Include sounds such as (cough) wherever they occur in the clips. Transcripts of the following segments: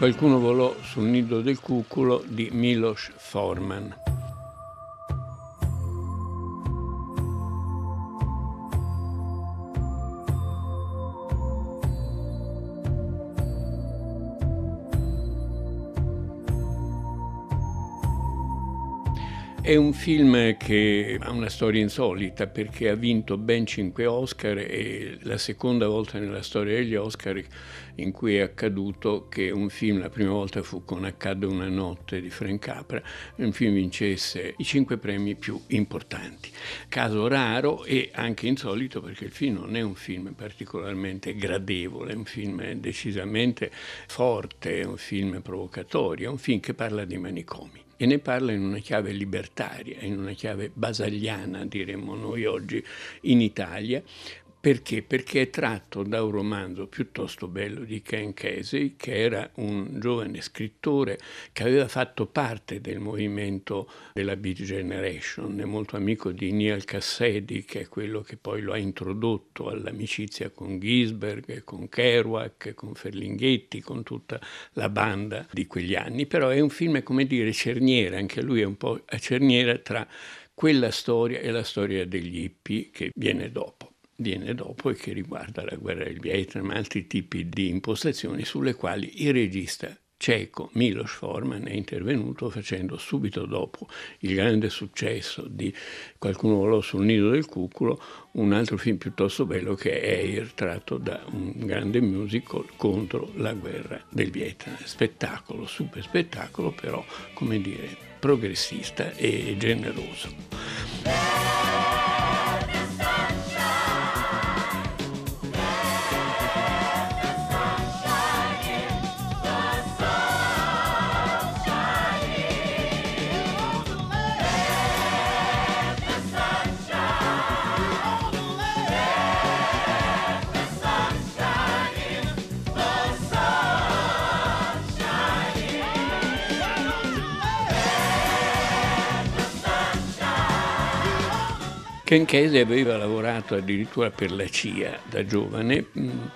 Qualcuno volò sul nido del cuculo di Milos Forman. È un film che ha una storia insolita perché ha vinto ben cinque Oscar e la seconda volta nella storia degli Oscar in cui è accaduto che un film, la prima volta fu con Accadde una notte di Frank Capra, un film vincesse i cinque premi più importanti. Caso raro e anche insolito perché il film non è un film particolarmente gradevole, è un film decisamente forte, è un film provocatorio, è un film che parla di manicomi e ne parla in una chiave libertaria, in una chiave basagliana, diremmo noi oggi, in Italia, perché? Perché è tratto da un romanzo piuttosto bello di Ken Kesey, che era un giovane scrittore che aveva fatto parte del movimento della Beat Generation, è molto amico di Neil Cassady, che è quello che poi lo ha introdotto all'amicizia con Gisberg, con Kerouac, con Ferlinghetti, con tutta la banda di quegli anni. Però è un film, come dire, cerniera, anche lui è un po' a cerniera tra quella storia e la storia degli hippie che viene dopo viene dopo e che riguarda la guerra del Vietnam, altri tipi di impostazioni sulle quali il regista ceco Milos Forman è intervenuto facendo subito dopo il grande successo di Qualcuno volò sul nido del cuculo un altro film piuttosto bello che è Air tratto da un grande musical contro la guerra del Vietnam. Spettacolo, super spettacolo però come dire progressista e generoso Ken Kesey aveva lavorato addirittura per la CIA da giovane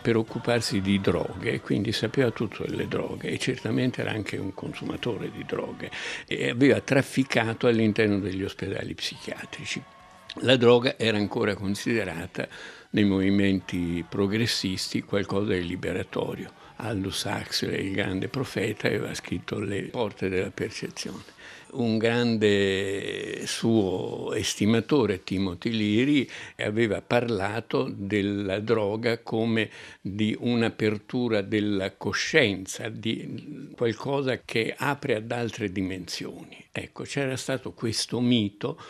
per occuparsi di droghe, quindi sapeva tutto delle droghe e certamente era anche un consumatore di droghe e aveva trafficato all'interno degli ospedali psichiatrici. La droga era ancora considerata nei movimenti progressisti qualcosa di liberatorio. Aldous Huxley, il grande profeta, aveva scritto Le porte della percezione un grande suo estimatore, Timothy Leary, aveva parlato della droga come di un'apertura della coscienza, di qualcosa che apre ad altre dimensioni. Ecco, c'era stato questo mito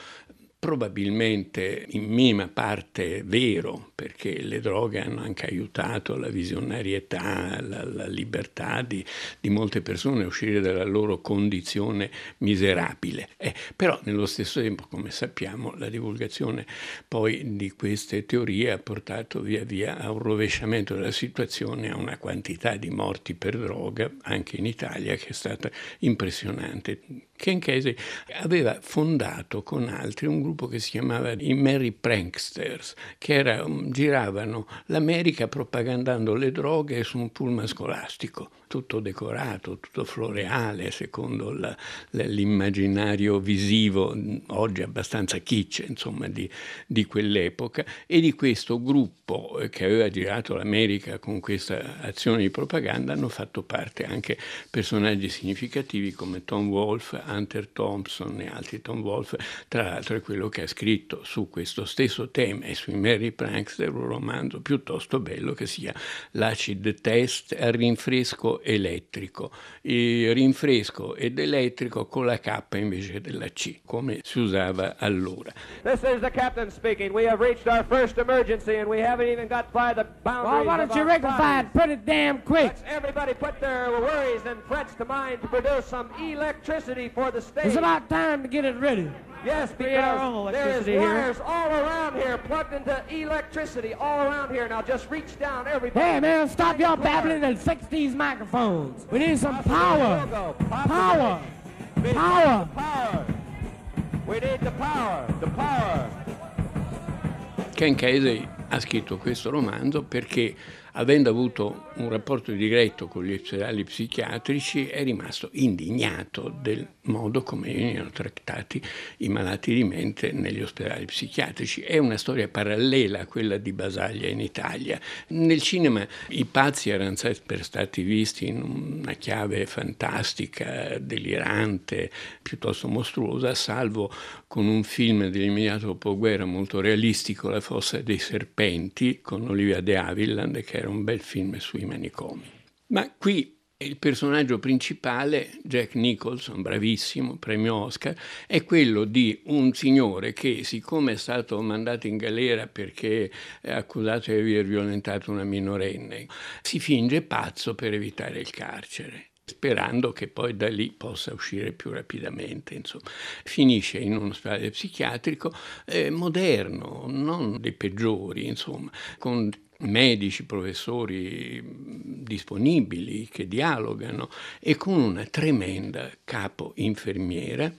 probabilmente in minima parte vero, perché le droghe hanno anche aiutato la visionarietà, la, la libertà di, di, molte persone a uscire dalla loro condizione miserabile. Eh, però nello stesso tempo, come sappiamo, la divulgazione poi di queste teorie ha portato via via a un rovesciamento della situazione, a una quantità di morti per droga, anche in Italia, che è stata impressionante. Ken Casey aveva fondato con altri un gruppo che si chiamava i Merry Pranksters, che era, giravano l'America propagandando le droghe su un pullman scolastico tutto decorato, tutto floreale, secondo la, l'immaginario visivo, oggi abbastanza kitsch, insomma, di, di, quell'epoca, e di questo gruppo che aveva girato l'America con questa azione di propaganda hanno fatto parte anche personaggi significativi come Tom Wolfe, Hunter Thompson e altri. Tom Wolfe, tra l'altro, è quello che ha scritto su questo stesso tema e sui Mary Prankster un romanzo piuttosto bello che si chiama L'acid test a rinfresco elettrico, il rinfresco ed elettrico con la K invece della C, come si usava allora. This is the captain speaking. We have reached our first emergency and we haven't even got by the boundaries Well, why don't you rectify it pretty damn quick? Let's everybody put their worries and frets to mind to produce some electricity for the stage. It's about time to get it ready. Yes, because there is wires here. all around here plugged into electricity all around here. Now just reach down, everybody. Hey, man, stop your babbling and fix these microphones. We need some power. Power. Power. Power. We need the power. The power. Ken Casey ha scritto questo romanzo perché avendo avuto un rapporto diretto con gli ospedali psichiatrici, è rimasto indignato del modo come venivano trattati i malati di mente negli ospedali psichiatrici. È una storia parallela a quella di Basaglia in Italia. Nel cinema i pazzi erano sempre stati visti in una chiave fantastica, delirante, piuttosto mostruosa, salvo con un film dell'immediato dopoguerra molto realistico, La fossa dei serpenti, con Olivia de Havilland, che era un bel film sui manicomi. Ma qui il personaggio principale, Jack Nicholson, bravissimo, premio Oscar, è quello di un signore che, siccome è stato mandato in galera perché è accusato di aver violentato una minorenne, si finge pazzo per evitare il carcere sperando che poi da lì possa uscire più rapidamente. Insomma. Finisce in uno ospedale psichiatrico eh, moderno, non dei peggiori, insomma, con medici, professori disponibili che dialogano e con una tremenda capo infermiera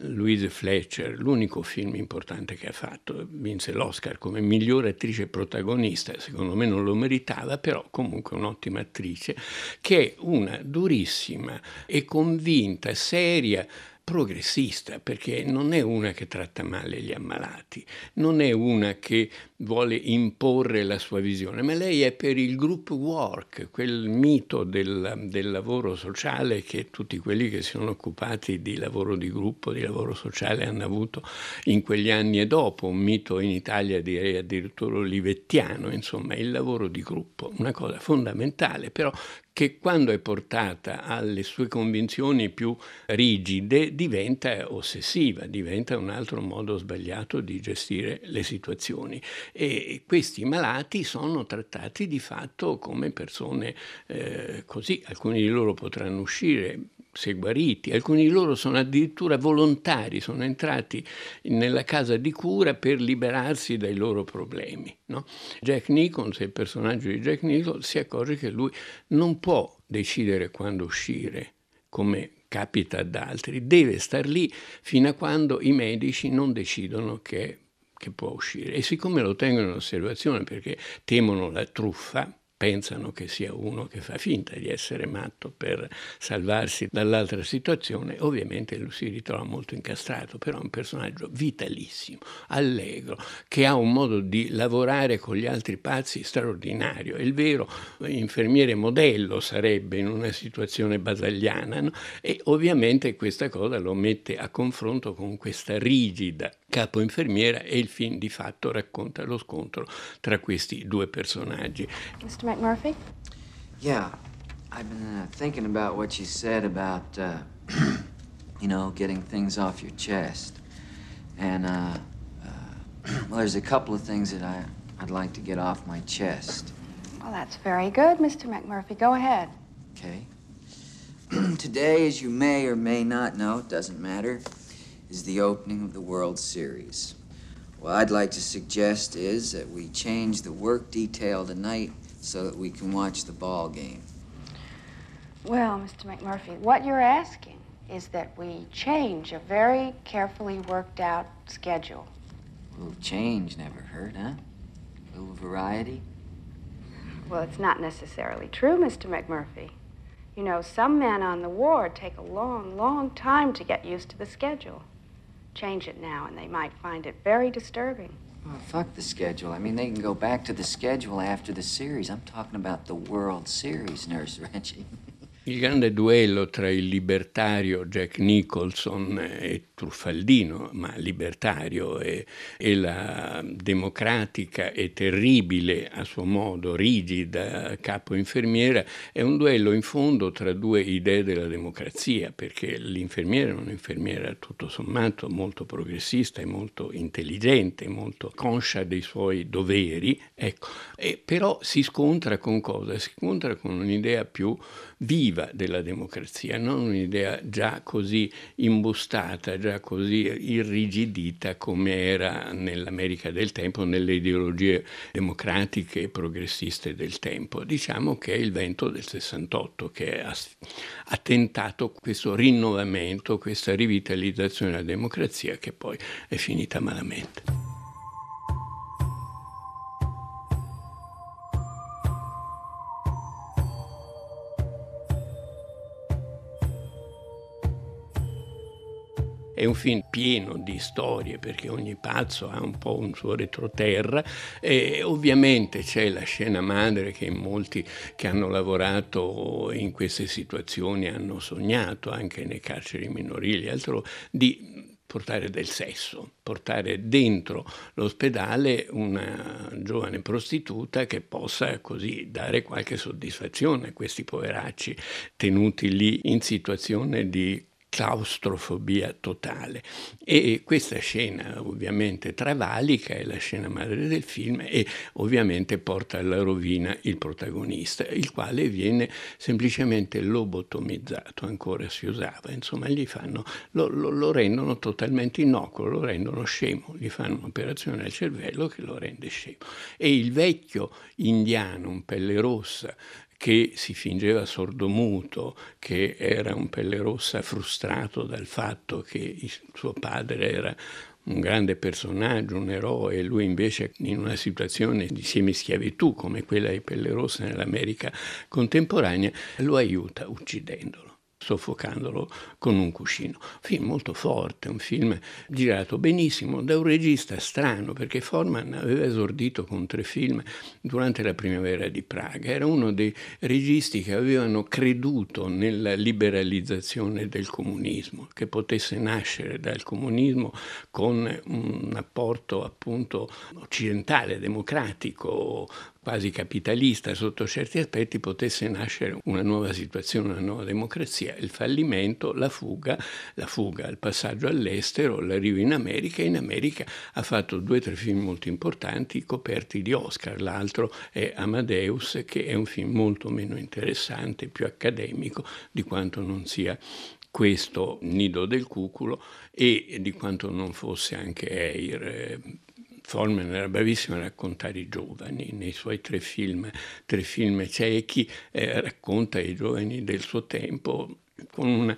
Louise Fletcher, l'unico film importante che ha fatto, vinse l'Oscar come migliore attrice protagonista, secondo me non lo meritava, però comunque un'ottima attrice, che è una durissima e convinta, seria progressista, perché non è una che tratta male gli ammalati, non è una che vuole imporre la sua visione, ma lei è per il group work, quel mito del, del lavoro sociale che tutti quelli che si sono occupati di lavoro di gruppo, di lavoro sociale hanno avuto in quegli anni e dopo, un mito in Italia direi addirittura olivettiano, insomma il lavoro di gruppo, una cosa fondamentale, però che quando è portata alle sue convinzioni più rigide diventa ossessiva, diventa un altro modo sbagliato di gestire le situazioni. E questi malati sono trattati di fatto come persone eh, così, alcuni di loro potranno uscire se guariti, alcuni di loro sono addirittura volontari, sono entrati nella casa di cura per liberarsi dai loro problemi. No? Jack Nicholson, il personaggio di Jack Nicholson, si accorge che lui non può decidere quando uscire, come capita ad altri, deve star lì fino a quando i medici non decidono che, che può uscire. E siccome lo tengono in osservazione perché temono la truffa, pensano che sia uno che fa finta di essere matto per salvarsi dall'altra situazione, ovviamente lui si ritrova molto incastrato, però è un personaggio vitalissimo, allegro, che ha un modo di lavorare con gli altri pazzi straordinario. È il vero infermiere modello sarebbe in una situazione basagliana no? e ovviamente questa cosa lo mette a confronto con questa rigida capo infermiera e il film di fatto racconta lo scontro tra questi due personaggi. Mr. McMurphy? Yeah, I've been uh, thinking about what you said about, uh, (clears throat) you know, getting things off your chest. And, uh, uh, (clears throat) well, there's a couple of things that I, I'd like to get off my chest. Well, that's very good, Mr. McMurphy. Go ahead. Okay. (clears throat) Today, as you may or may not know, it doesn't matter, is the opening of the World Series. What I'd like to suggest is that we change the work detail tonight so that we can watch the ball game. Well, Mr. McMurphy, what you're asking is that we change a very carefully worked out schedule. A little change never hurt, huh? A little variety? Well, it's not necessarily true, Mr. McMurphy. You know, some men on the ward take a long, long time to get used to the schedule. Change it now, and they might find it very disturbing. Oh, fuck the schedule. I mean, they can go back to the schedule after the series. I'm talking about the World Series, Nurse Reggie. (laughs) Il grande duello tra il libertario Jack Nicholson e truffaldino, ma libertario, e, e, la democratica e terribile, a suo modo, rigida capo infermiera, è un duello in fondo tra due idee della democrazia, perché l'infermiera è un'infermiera tutto sommato molto progressista e molto intelligente, molto conscia dei suoi doveri, ecco. e però si scontra con cosa? Si scontra con un'idea più viva della democrazia, non un'idea già così imbustata, già così irrigidita come era nell'America del tempo, nelle ideologie democratiche e progressiste del tempo. Diciamo che è il vento del 68 che ha, ha tentato questo rinnovamento, questa rivitalizzazione della democrazia che poi è finita malamente. È un film pieno di storie perché ogni pazzo ha un po' un suo retroterra. E ovviamente c'è la scena madre che molti che hanno lavorato in queste situazioni hanno sognato anche nei carceri minorili, altro di portare del sesso, portare dentro l'ospedale una giovane prostituta che possa così dare qualche soddisfazione a questi poveracci tenuti lì in situazione di claustrofobia totale. E questa scena ovviamente travalica, è la scena madre del film e ovviamente porta alla rovina il protagonista, il quale viene semplicemente lobotomizzato, ancora si usava, insomma gli fanno, lo, lo, lo rendono totalmente innocuo, lo rendono scemo, gli fanno un'operazione al cervello che lo rende scemo. E il vecchio indiano, un pelle rossa, che si fingeva sordomuto, che era un pelle rossa frustrato dal fatto che suo padre era un grande personaggio, un eroe, e lui invece in una situazione di semischiavitù come quella di Pelle Rossa nell'America contemporanea, lo aiuta uccidendolo soffocandolo con un cuscino. Film molto forte, un film girato benissimo da un regista strano, perché Forman aveva esordito con tre film durante la primavera di Praga. Era uno dei registi che avevano creduto nella liberalizzazione del comunismo, che potesse nascere dal comunismo con un apporto appunto occidentale, democratico, quasi capitalista sotto certi aspetti potesse nascere una nuova situazione, una nuova democrazia, il fallimento, la fuga, la fuga, il passaggio all'estero, l'arrivo in America. In America ha fatto due o tre film molto importanti coperti di Oscar, l'altro è Amadeus che è un film molto meno interessante, più accademico di quanto non sia questo Nido del Cuculo e di quanto non fosse anche Eir Forman era bravissimo a raccontare i giovani, nei suoi tre film, tre film ciechi, eh, racconta i giovani del suo tempo con una,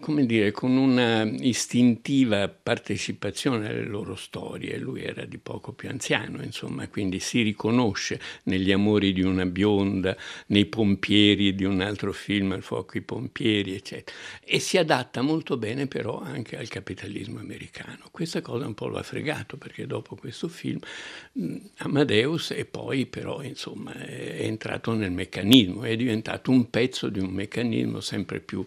come dire, con una istintiva partecipazione alle loro storie. Lui era di poco più anziano, insomma, quindi si riconosce negli amori di una bionda, nei pompieri di un altro film, Il fuoco i pompieri, eccetera. E si adatta molto bene però anche al capitalismo americano. Questa cosa un po' lo ha fregato perché dopo questo film Amadeus e poi però insomma è entrato nel meccanismo, è diventato un pezzo di un meccanismo sempre più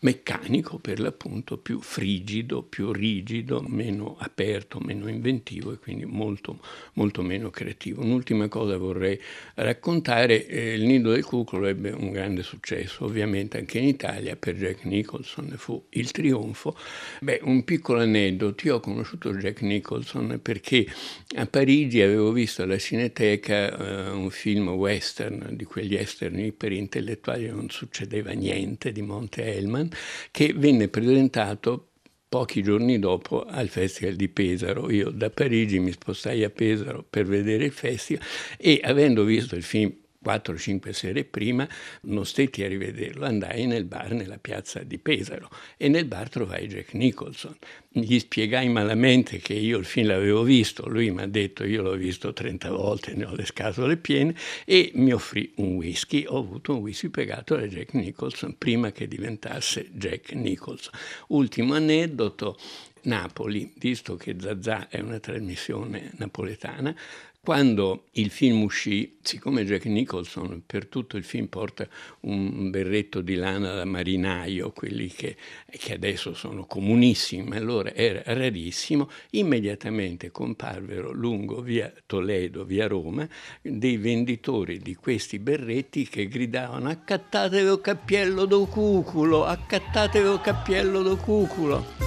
meccanico per l'appunto, più frigido, più rigido, meno aperto, meno inventivo e quindi molto, molto meno creativo. Un'ultima cosa vorrei raccontare, eh, il Nido del Cuculo ebbe un grande successo, ovviamente anche in Italia per Jack Nicholson fu il trionfo. Beh, un piccolo aneddoto, io ho conosciuto Jack Nicholson perché a Parigi avevo visto alla Cineteca eh, un film western, di quegli estern per intellettuali non succedeva niente, di Monte Hellman, che venne presentato pochi giorni dopo al Festival di Pesaro. Io da Parigi mi spostai a Pesaro per vedere il festival e avendo visto il film 4-5 sere prima non stetti a rivederlo, andai nel bar nella piazza di Pesaro e nel bar trovai Jack Nicholson. Gli spiegai malamente che io il film l'avevo visto, lui mi ha detto io l'ho visto 30 volte, ne ho le scatole piene e mi offrì un whisky, ho avuto un whisky pagato da Jack Nicholson prima che diventasse Jack Nicholson. Ultimo aneddoto, Napoli, visto che Zazà è una trasmissione napoletana, quando il film uscì, siccome Jack Nicholson per tutto il film porta un berretto di lana da marinaio, quelli che, che adesso sono comunissimi, ma allora era rarissimo, immediatamente comparvero lungo via Toledo, via Roma, dei venditori di questi berretti che gridavano accattatevi o cappiello do cuculo, accattatevi o cappiello do cuculo.